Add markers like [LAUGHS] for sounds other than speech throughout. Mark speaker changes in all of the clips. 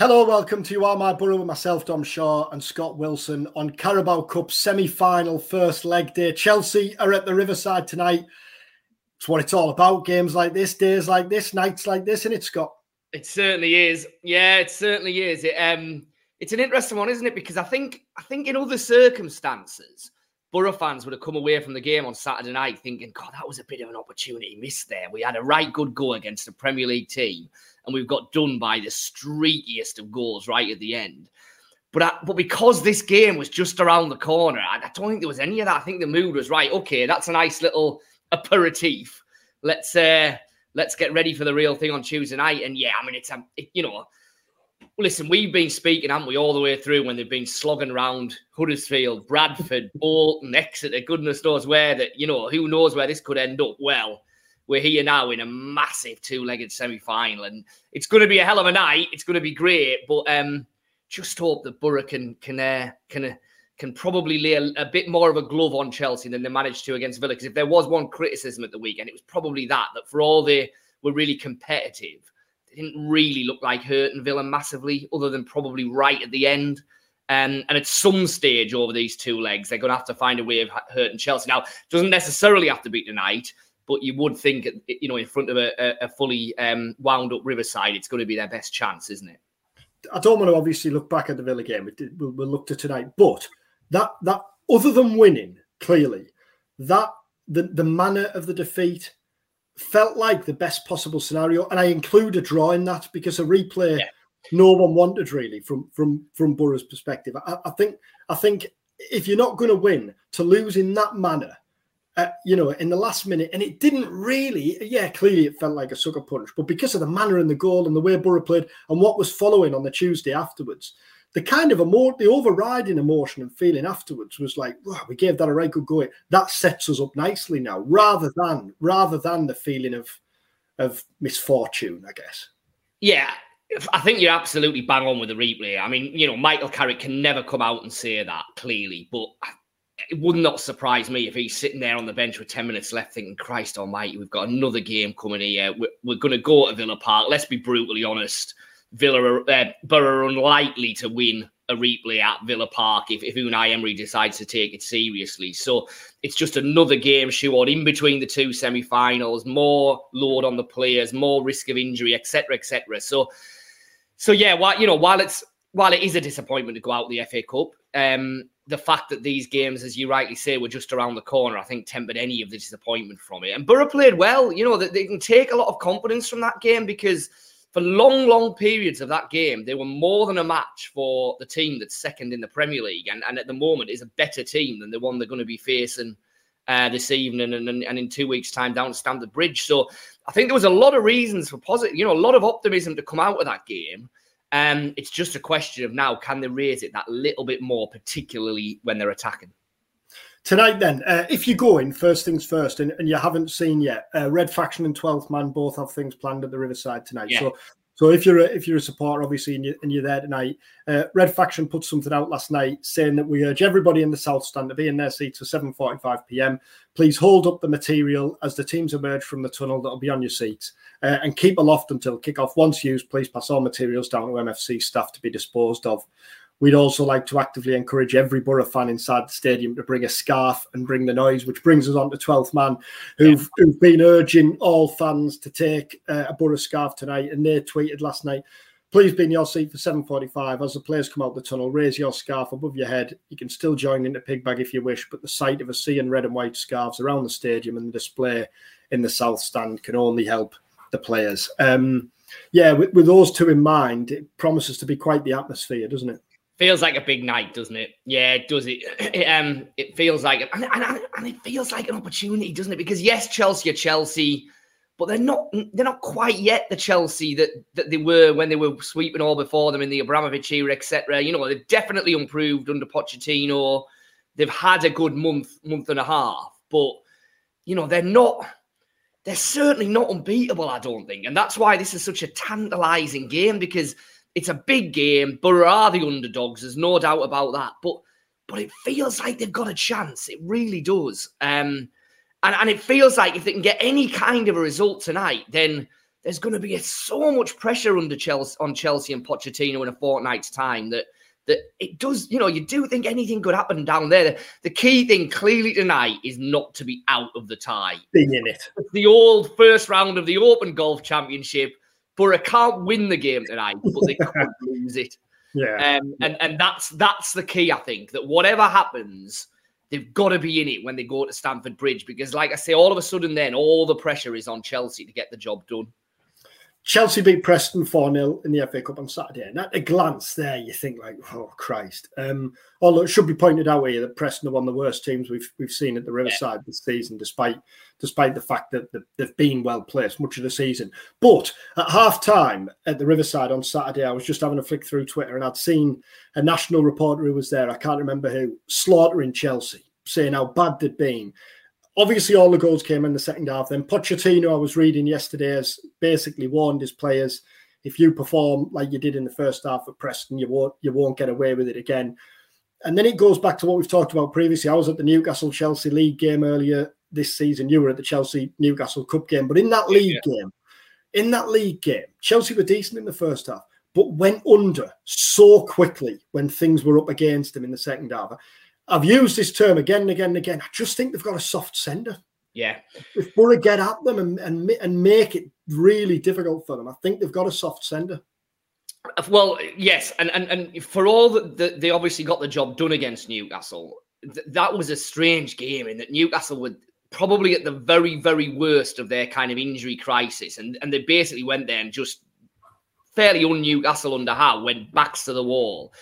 Speaker 1: Hello, welcome to You Are My Boro with myself, Dom Shaw, and Scott Wilson on Carabao Cup semi final first leg day. Chelsea are at the Riverside tonight. It's what it's all about games like this, days like this, nights like this, and it, Scott?
Speaker 2: It certainly is. Yeah, it certainly is. It, um, it's an interesting one, isn't it? Because I think I think in other circumstances, Boro fans would have come away from the game on Saturday night thinking, God, that was a bit of an opportunity missed there. We had a right good go against a Premier League team and we've got done by the streakiest of goals right at the end. But I, but because this game was just around the corner, I, I, don't think there was any of that. I think the mood was right. Okay, that's a nice little aperitif. Let's uh, let's get ready for the real thing on Tuesday night. And yeah, I mean, it's a it, you know, listen, we've been speaking, haven't we, all the way through when they've been slogging around Huddersfield, Bradford, [LAUGHS] Bolton, Exeter, goodness knows where. That you know, who knows where this could end up. Well, we're here now in a massive two-legged semi-final, and it's going to be a hell of a night. It's going to be great, but um, just hope that Boro can can uh, can uh, can probably lay a, a, bit more of a glove on Chelsea than they managed to against Villa. Because if there was one criticism at the weekend, it was probably that that for all they were really competitive, they didn't really look like hurting Villa massively, other than probably right at the end. Um, and at some stage over these two legs, they're going to have to find a way of hurting Chelsea. Now, doesn't necessarily have to be tonight but you would think, you know, in front of a, a fully um, wound up Riverside, it's going to be their best chance, isn't it?
Speaker 1: I don't want to obviously look back at the Villa game. We'll, we'll look to tonight, but that that other than winning, clearly, that the the manner of the defeat felt like the best possible scenario, and I include a draw in that because a replay. Yeah. No one wanted really from from from Boro's perspective. I, I think I think if you're not going to win, to lose in that manner uh, you know, in the last minute, and it didn't really. Yeah, clearly it felt like a sucker punch, but because of the manner and the goal and the way Boro played and what was following on the Tuesday afterwards, the kind of emo- the overriding emotion and feeling afterwards was like, wow, we gave that a right good go. That sets us up nicely now, rather than rather than the feeling of of misfortune, I guess.
Speaker 2: Yeah, I think you're absolutely bang on with the replay. I mean, you know, Michael Carrick can never come out and say that clearly, but it would not surprise me if he's sitting there on the bench with 10 minutes left thinking, Christ almighty, we've got another game coming here. We're, we're going to go to Villa Park. Let's be brutally honest. Villa are, uh, are unlikely to win a replay at Villa Park if, if Unai Emery decides to take it seriously. So it's just another game short in between the two semi-finals, more load on the players, more risk of injury, etc., etc. So, so yeah, while you know, while it's while it is a disappointment to go out the FA Cup, um, the fact that these games, as you rightly say, were just around the corner, I think tempered any of the disappointment from it. And Boro played well. You know, that they can take a lot of confidence from that game because for long, long periods of that game, they were more than a match for the team that's second in the Premier League, and, and at the moment is a better team than the one they're going to be facing uh, this evening and, and, and in two weeks' time down at Stamford Bridge. So I think there was a lot of reasons for positive, you know, a lot of optimism to come out of that game. Um, it's just a question of now can they raise it that little bit more, particularly when they're attacking.
Speaker 1: Tonight, then, uh, if you're going, first things first, and, and you haven't seen yet, uh, Red Faction and 12th Man both have things planned at the Riverside tonight. Yeah. So so if you're a, if you're a supporter, obviously, and, you, and you're there tonight, uh, Red Faction put something out last night saying that we urge everybody in the South Stand to be in their seats at 7:45 p.m. Please hold up the material as the teams emerge from the tunnel that'll be on your seats, uh, and keep aloft until kick-off. Once used, please pass all materials down to MFC staff to be disposed of. We'd also like to actively encourage every Boro fan inside the stadium to bring a scarf and bring the noise, which brings us on to 12th man, who've, yeah. who've been urging all fans to take uh, a Boro scarf tonight. And they tweeted last night, please be in your seat for 7.45. As the players come out the tunnel, raise your scarf above your head. You can still join in the pig bag if you wish, but the sight of a sea and red and white scarves around the stadium and the display in the south stand can only help the players. Um, yeah, with, with those two in mind, it promises to be quite the atmosphere, doesn't it?
Speaker 2: Feels like a big night, doesn't it? Yeah, it does. It, [CLEARS THROAT] it um, it feels like, and, and, and it feels like an opportunity, doesn't it? Because yes, Chelsea are Chelsea, but they're not. They're not quite yet the Chelsea that that they were when they were sweeping all before them in the Abramovich era, etc. You know, they've definitely improved under Pochettino. They've had a good month, month and a half, but you know, they're not. They're certainly not unbeatable, I don't think, and that's why this is such a tantalising game because it's a big game. Boro are the underdogs. There's no doubt about that. But but it feels like they've got a chance. It really does. Um, and, and it feels like if they can get any kind of a result tonight, then there's going to be so much pressure under Chelsea on Chelsea and Pochettino in a fortnight's time that that it does, you know, you do think anything could happen down there. The, the, key thing clearly tonight is not to be out of the tie.
Speaker 1: Being in it.
Speaker 2: it's the old first round of the Open Golf Championship. Boro can't win the game tonight, but they could [LAUGHS] lose it.
Speaker 1: Yeah.
Speaker 2: Um, and, and that's that's the key, I think, that whatever happens, they've got to be in it when they go to Stamford Bridge. Because, like I say, all of a sudden then all the pressure is on Chelsea to get the job done.
Speaker 1: Chelsea beat Preston 4 0 in the FA Cup on Saturday. And at a glance there, you think, like, oh, Christ. Um, although it should be pointed out here that Preston are one of the worst teams we've we've seen at the Riverside yeah. this season, despite despite the fact that they've been well placed much of the season. But at half time at the Riverside on Saturday, I was just having a flick through Twitter and I'd seen a national reporter who was there, I can't remember who, slaughtering Chelsea, saying how bad they'd been obviously all the goals came in the second half. Then Pochettino, I was reading yesterday, has basically warned his players: if you perform like you did in the first half at Preston, you won't you won't get away with it again. And then it goes back to what we've talked about previously. I was at the Newcastle Chelsea League game earlier this season. You were at the Chelsea Newcastle Cup game, but in that league yeah. game, in that league game, Chelsea were decent in the first half, but went under so quickly when things were up against them in the second half. I've used this term again and again and again. I just think they've got a soft sender.
Speaker 2: Yeah.
Speaker 1: If Boro get at them and, and, and make it really difficult for them, I think they've got a soft sender.
Speaker 2: Well, yes, and and, and for all that the, they obviously got the job done against Newcastle, th- that was a strange game in that Newcastle were probably at the very very worst of their kind of injury crisis, and and they basically went there and just fairly un Newcastle under Howe went backs to the wall.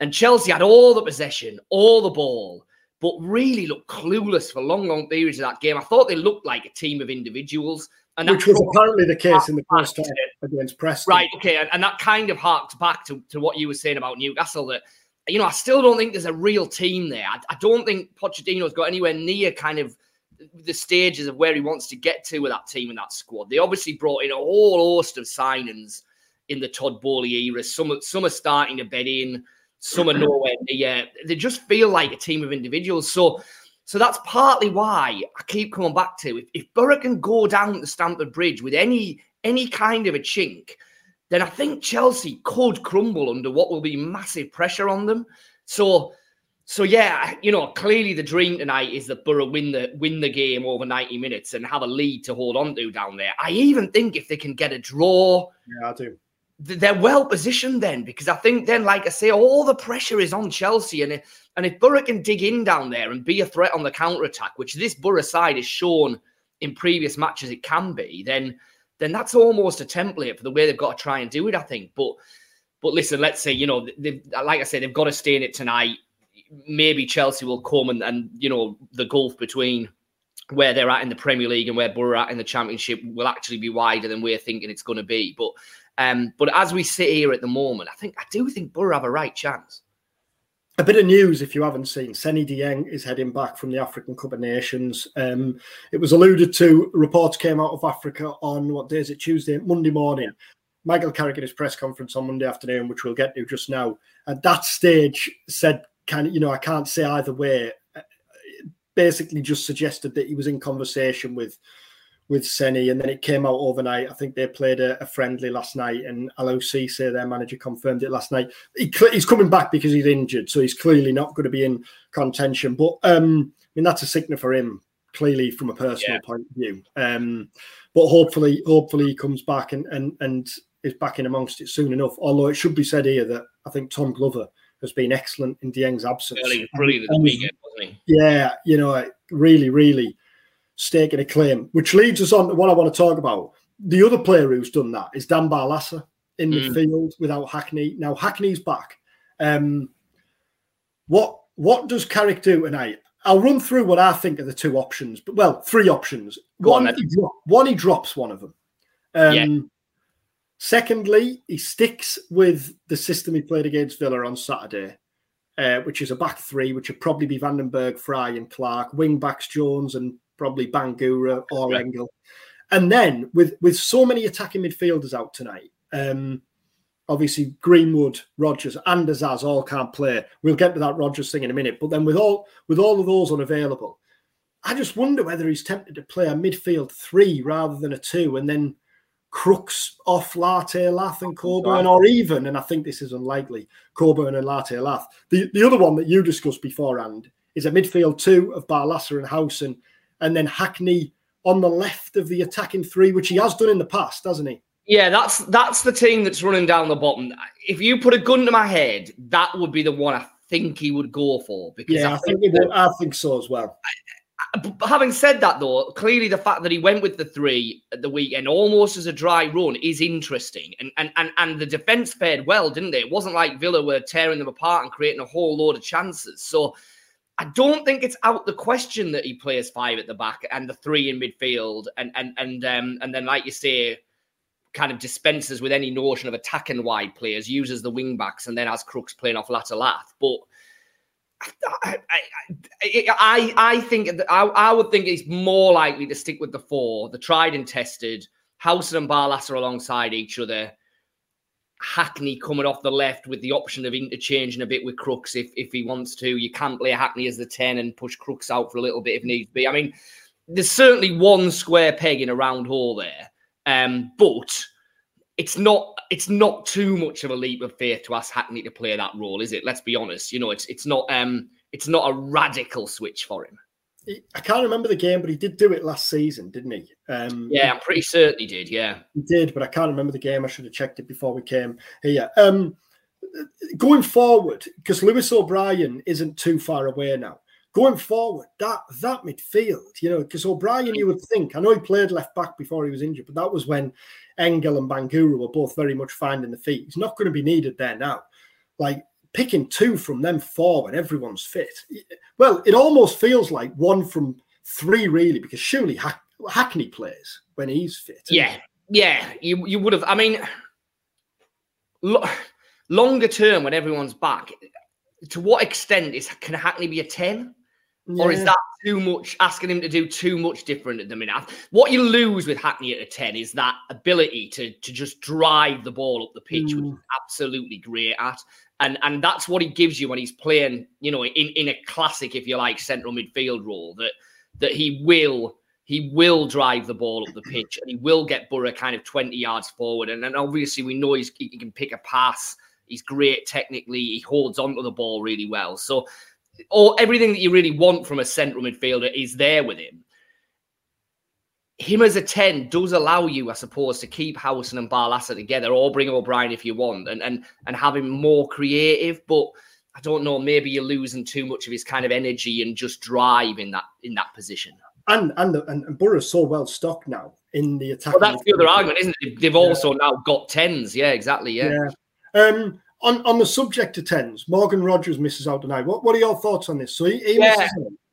Speaker 2: And Chelsea had all the possession, all the ball, but really looked clueless for long, long periods of that game. I thought they looked like a team of individuals.
Speaker 1: And Which was apparently the case in the first against Preston.
Speaker 2: Right, okay. And, and that kind of harks back to, to what you were saying about Newcastle that, you know, I still don't think there's a real team there. I, I don't think Pochettino's got anywhere near kind of the stages of where he wants to get to with that team and that squad. They obviously brought in a whole host of signings in the Todd Boehly era. Some, some are starting to bed in some are nowhere near. They just feel like a team of individuals. So, so that's partly why I keep coming back to if, if Boro can go down the Stamford Bridge with any any kind of a chink, then I think Chelsea could crumble under what will be massive pressure on them. So, so yeah, you know, clearly the dream tonight is that Boro win the win the game over 90 minutes and have a lead to hold on to down there. I even think if they can get a draw,
Speaker 1: yeah, I do
Speaker 2: they're well positioned then because I think then, like I say, all the pressure is on Chelsea, and if, and if Boro can dig in down there and be a threat on the counter attack, which this Boro side has shown in previous matches it can be, then then that's almost a template for the way they've got to try and do it. I think, but but listen, let's say you know, like I said, they've got to stay in it tonight. Maybe Chelsea will come and and you know the gulf between where they're at in the Premier League and where Boro are at in the Championship will actually be wider than we're thinking it's going to be. But um, but as we sit here at the moment, I think I do think Boro have a right chance.
Speaker 1: A bit of news, if you haven't seen, Seny Dieng is heading back from the African Cup of Nations. Um, it was alluded to. Reports came out of Africa on what day is it? Tuesday, Monday morning. Michael Carrick at his press conference on Monday afternoon, which we'll get to just now, at that stage said, "Kind of, you know, I can't say either way." Basically, just suggested that he was in conversation with with Seny, and then it came out overnight. I think they played a, a friendly last night, and Aliou Cisse, their manager, confirmed it last night. He, he's coming back because he's injured, so he's clearly not going to be in contention. But um, I mean, that's a signal for him, clearly from a personal yeah. point of view. Um, but hopefully, hopefully he comes back and and and is back in amongst it soon enough. Although it should be said here that I think Tom Glover has been excellent in Dieng's absence.
Speaker 2: brilliant the weekend, wasn't
Speaker 1: he? Yeah, you know, really, really staking a claim, which leads us on to what I want to talk about. The other player who's done that is Dan Barlaser in mm. midfield without Hackney. Now Hackney's back. Um, what what does Carrick do tonight? I'll run through what I think are the two options, but well, three options. Go one, on, he dro- one, he drops one of them. Um, yeah. Secondly, he sticks with the system he played against Villa on Saturday, uh, which is a back three, which would probably be van den Berg, Fry, and Clarke. Wing backs Jones and probably Bangura or yeah. Engel. And then with with so many attacking midfielders out tonight, um, obviously Greenwood, Rogers, and Azaz all can't play. We'll get to that Rogers thing in a minute. But then with all with all of those unavailable, I just wonder whether he's tempted to play a midfield three rather than a two, and then Crooks off Latte Lath and Coburn, or even, and I think this is unlikely, Coburn and Latte Lath. The the other one that you discussed beforehand is a midfield two of Barlaser and Howson, and then Hackney on the left of the attacking three, which he has done in the past, hasn't he?
Speaker 2: Yeah, that's that's the team that's running down the bottom. If you put a gun to my head, that would be the one I think he would go for.
Speaker 1: Because yeah, I, I think, think that, I think so as well.
Speaker 2: having said that, though, clearly the fact that he went with the three at the weekend almost as a dry run is interesting. And and and, and the defense fared well, didn't they? It wasn't like Villa were tearing them apart and creating a whole load of chances. So I don't think it's out the question that he plays five at the back and the three in midfield, and and and um and then like you say kind of dispenses with any notion of attacking wide players, uses the wing backs, and then has Crooks playing off Latte Lath. But I, I, I, I think I, I would think he's more likely to stick with the four, the tried and tested. Howson and Barlaser alongside each other. Hackney coming off the left with the option of interchanging a bit with Crooks if, if he wants to. You can play Hackney as the 10 and push Crooks out for a little bit if needs be. I mean, there's certainly one square peg in a round hole there. Um, but it's not it's not too much of a leap of faith to ask Hackney to play that role, is it? Let's be honest. You know, it's it's not um it's not a radical switch for him.
Speaker 1: I can't remember the game, but he did do it last season, didn't he? Um,
Speaker 2: yeah, I'm pretty certain he did. Yeah,
Speaker 1: he did, but I can't remember the game. I should have checked it before we came here. Um, going forward, because Lewis O'Brien isn't too far away now going forward, that that midfield, you know, because O'Brien, you would think, I know he played left back before he was injured, but that was when Engel and Bangura were both very much finding the feet. He's not going to be needed there now. Like picking two from them four when everyone's fit. Well, it almost feels like one from three, really, because surely Hack- Hackney plays when he's fit.
Speaker 2: Yeah, yeah, you you would have. I mean, lo- longer term when everyone's back, to what extent is can Hackney be a ten? Yeah. Or is that too much asking him to do too much different at the minute? What you lose with Hackney at a 10 is that ability to, to just drive the ball up the pitch, mm. which is absolutely great at. And and that's what he gives you when he's playing, you know, in, in a classic, if you like, central midfield role, that that he will he will drive the ball up the pitch and he will get Boro kind of 20 yards forward. And then obviously we know he's, he can pick a pass. He's great technically. He holds onto the ball really well. So or everything that you really want from a central midfielder is there with him. Him as a 10 does allow you, I suppose, to keep Howson and Barlaser together or bring O'Brien if you want and, and, and have him more creative. But I don't know, maybe you're losing too much of his kind of energy and just drive in that in that position.
Speaker 1: And and and, and Boro's so well stocked now in the attack.
Speaker 2: Well, that's the other argument, isn't it? They've also yeah. now got tens. Yeah, exactly. Yeah.
Speaker 1: yeah. Um, on, on the subject of tens, Morgan Rogers misses out tonight. What what are your thoughts on this? So he, he yeah.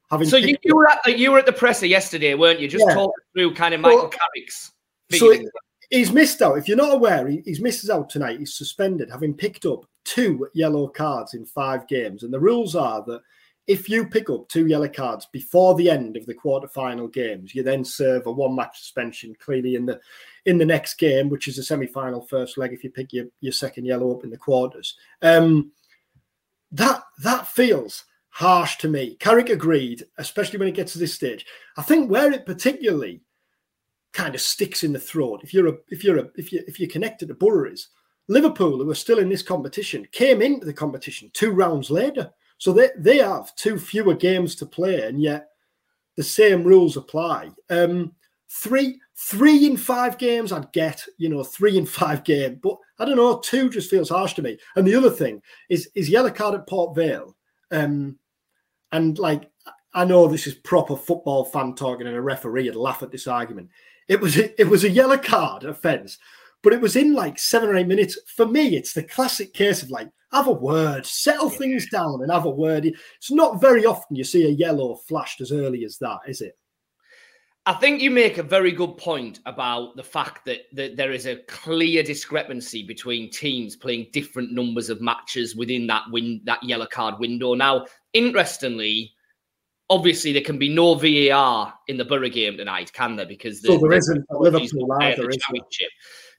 Speaker 2: having so you, you, were at the, you were at the presser yesterday, weren't you? Just yeah. talking through kind of Michael well, Carrick's.
Speaker 1: So he's missed out. If you're not aware, he, he's misses out tonight. He's suspended, having picked up two yellow cards in five games. And the rules are that if you pick up two yellow cards before the end of the quarter-final games, you then serve a one-match suspension. Clearly, in the in the next game, which is a semi-final first leg, if you pick your, your second yellow up in the quarters, um, that that feels harsh to me. Carrick agreed, especially when it gets to this stage. I think where it particularly kind of sticks in the throat, if you're a if you're a if you if you're connected to Boro is Liverpool, who are still in this competition, came into the competition two rounds later. So they, they have two fewer games to play, and yet the same rules apply. Um, three three in five games, I'd get, you know, three in five game, but I don't know, two just feels harsh to me. And the other thing is is yellow card at Port Vale. Um, and like I know this is proper football fan talking, and a referee would laugh at this argument. It was it was a yellow card offence, but it was in like seven or eight minutes. For me, it's the classic case of like have a word, settle things down, and have a word. It's not very often you see a yellow flashed as early as that, is it?
Speaker 2: I think you make a very good point about the fact that, that there is a clear discrepancy between teams playing different numbers of matches within that win that yellow card window. Now, interestingly, obviously there can be no VAR in the Boro game tonight, can there? Because
Speaker 1: the, so there isn't Liverpool either,
Speaker 2: the championship.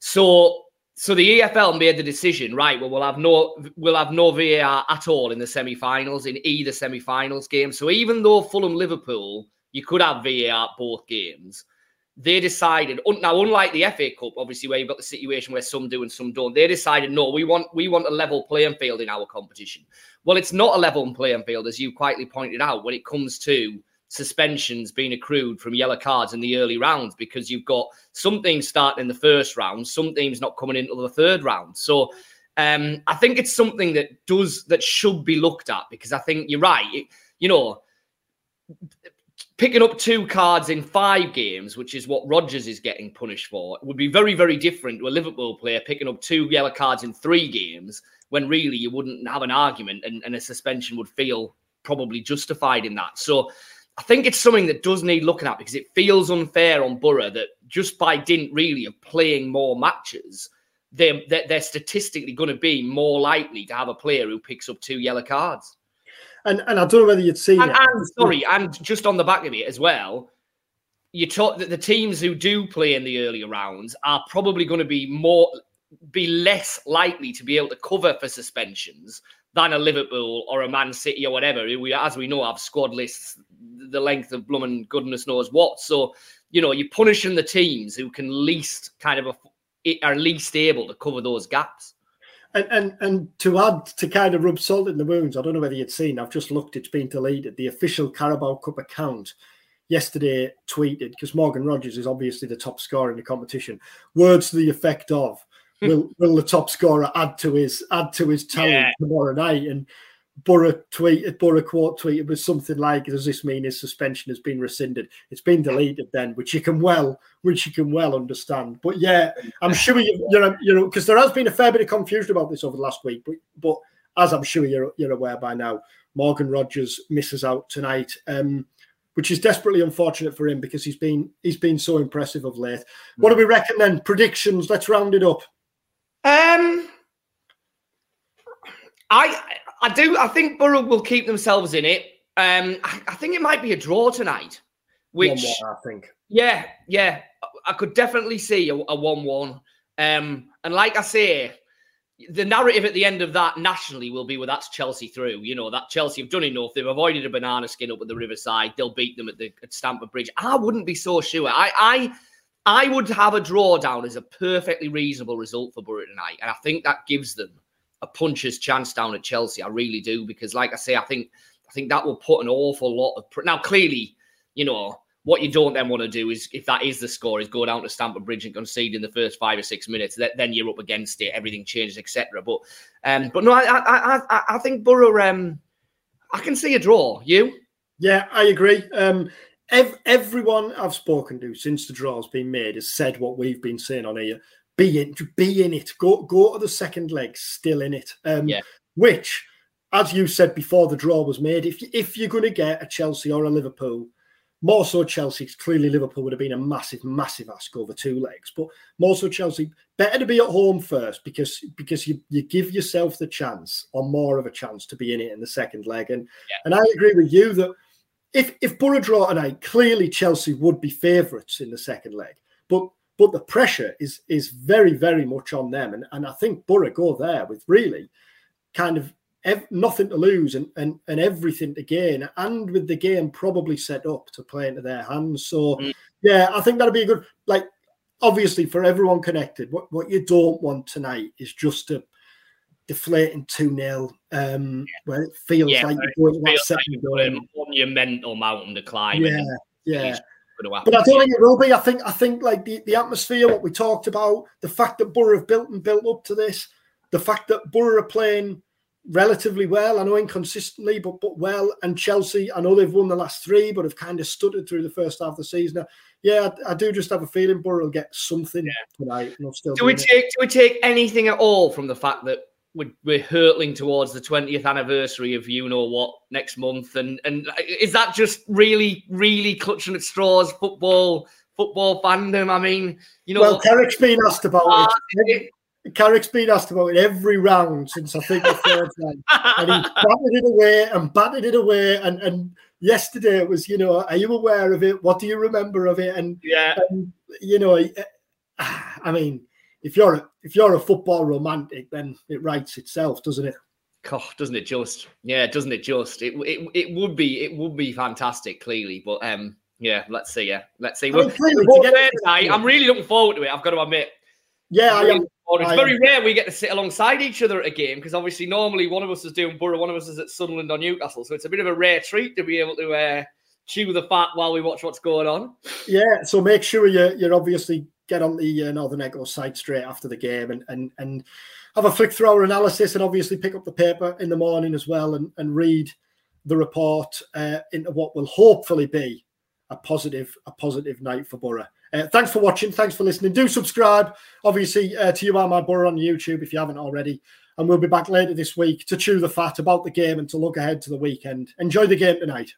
Speaker 2: So so the EFL made the decision, right? Well, we'll have no we'll have no VAR at all in the semi-finals in either semi-finals game. So even though Fulham Liverpool, you could have VAR both games. they decided now unlike the FA Cup, obviously where you've got the situation where some do and some don't, they decided no, we want we want a level playing field in our competition. Well, it's not a level playing field, as you quietly pointed out, when it comes to suspensions being accrued from yellow cards in the early rounds because you've got some teams starting in the first round, some teams not coming into the third round. So um, I think it's something that does that should be looked at because I think you're right. It, you know, picking up two cards in five games, which is what Rogers is getting punished for, would be very, very different to a Liverpool player picking up two yellow cards in three games when really you wouldn't have an argument and, and a suspension would feel probably justified in that. So I think it's something that does need looking at because it feels unfair on Boro that just by dint really of playing more matches, they're, they're statistically going to be more likely to have a player who picks up two yellow cards.
Speaker 1: And and I don't know whether you'd seen
Speaker 2: and, and sorry, and just on the back of it as well, you talk that the teams who do play in the earlier rounds are probably going to be more be less likely to be able to cover for suspensions than a Liverpool or a Man City or whatever, who we, as we know, have squad lists the length of blooming goodness knows what. So, you know, you're punishing the teams who can least kind of are least able to cover those gaps.
Speaker 1: And, and and to add to kind of rub salt in the wounds, I don't know whether you'd seen. I've just looked; it's been deleted. The official Carabao Cup account yesterday tweeted because Morgan Rogers is obviously the top scorer in the competition. Words to the effect of, hmm. "Will will the top scorer add to his add to his talent yeah. tomorrow night?" And Boro tweet, Boro quote tweet, it was something like, "Does this mean his suspension has been rescinded?" It's been deleted then, which you can well, which you can well understand. But yeah, I'm sure you, you know, you know, because there has been a fair bit of confusion about this over the last week. But, but as I'm sure you're you're aware by now, Morgan Rogers misses out tonight, um, which is desperately unfortunate for him because he's been he's been so impressive of late. What do we reckon then? Predictions? Let's round it up.
Speaker 2: Um, I I do. I think Boro will keep themselves in it. Um, I, I think it might be a draw tonight. Which
Speaker 1: more, I think.
Speaker 2: Yeah, yeah. I could definitely see a, a one-one. Um, and like I say, the narrative at the end of that nationally will be well, that's Chelsea through. You know, that Chelsea have done enough. They've avoided a banana skin up at the Riverside. They'll beat them at the at Stamford Bridge. I wouldn't be so sure. I I I would have a drawdown as a perfectly reasonable result for Boro tonight. And I think that gives them a puncher's chance down at Chelsea. I really do because, like I say, I think I think that will put an awful lot of pr- now. Clearly, you know what you don't then want to do is if that is the score, is go down to Stamford Bridge and concede in the first five or six minutes. Then you're up against it. Everything changes, etc. But um, but no, I I I, I think Boro. Um, I can see a draw. You?
Speaker 1: Yeah, I agree. Um, ev- everyone I've spoken to since the draw's been made has said what we've been saying on here be in, be in it. Go go to the second leg, still in it. Um, yeah. Which, as you said before, the draw was made. If if you're going to get a Chelsea or a Liverpool, more so Chelsea. Clearly, Liverpool would have been a massive, massive ask over two legs. But more so Chelsea, better to be at home first because because you you give yourself the chance or more of a chance to be in it in the second leg. And yeah. and I agree with you that. If if Boro draw tonight, clearly Chelsea would be favourites in the second leg. But but the pressure is is very very much on them, and and I think Boro go there with really kind of ev- nothing to lose and, and and everything to gain, and with the game probably set up to play into their hands. So mm. yeah, I think that'll be a good like obviously for everyone connected. What what you don't want tonight is just a deflating 2 0 um, where it feels yeah, like you're going
Speaker 2: that second like on your mental mountain to climb.
Speaker 1: Yeah, yeah going to happen. But I don't think it will be. I think I think like the, the atmosphere, what we talked about, the fact that Boro have built and built up to this, the fact that Boro are playing relatively well. I know inconsistently, but but well. And Chelsea, I know they've won the last three, but have kind of stuttered through the first half of the season. Yeah, I, I do just have a feeling Boro will get something yeah. tonight. still
Speaker 2: do we take it. do we take anything at all from the fact that we're, we're hurtling towards the 20th anniversary of you know what next month and and is that just really really clutching at straws football football fandom i mean you know
Speaker 1: well carrick's been asked about uh, it Carrick's been asked about it every round since I think the third [LAUGHS] time, and he batted it away and batted it away. And, and yesterday it was, you know, are you aware of it? What do you remember of it? And
Speaker 2: yeah,
Speaker 1: and, you know, I mean, if you're a, if you're a football romantic, then it writes itself, doesn't it?
Speaker 2: Oh, doesn't it just? Yeah, doesn't it just? It, it it would be it would be fantastic, clearly, but um, Yeah, let's see. Yeah, let's see. We're, we're tonight. I'm really looking forward to it. I've got to admit.
Speaker 1: Yeah, I am.
Speaker 2: It's very rare we get to sit alongside each other at a game because obviously normally one of us is doing Boro, one of us is at Sunderland or Newcastle. So it's a bit of a rare treat to be able to uh, chew the fat while we watch what's going on.
Speaker 1: Yeah, so make sure you you're obviously get on the uh, Northern Echo site straight after the game and and and have a flick through our analysis and obviously pick up the paper in the morning as well and, and read the report uh, into what will hopefully be a positive a positive night for Boro. Uh, thanks for watching. Thanks for listening. Do subscribe, obviously, uh, to You Are My Boro on YouTube if you haven't already. And we'll be back later this week to chew the fat about the game and to look ahead to the weekend. Enjoy the game tonight.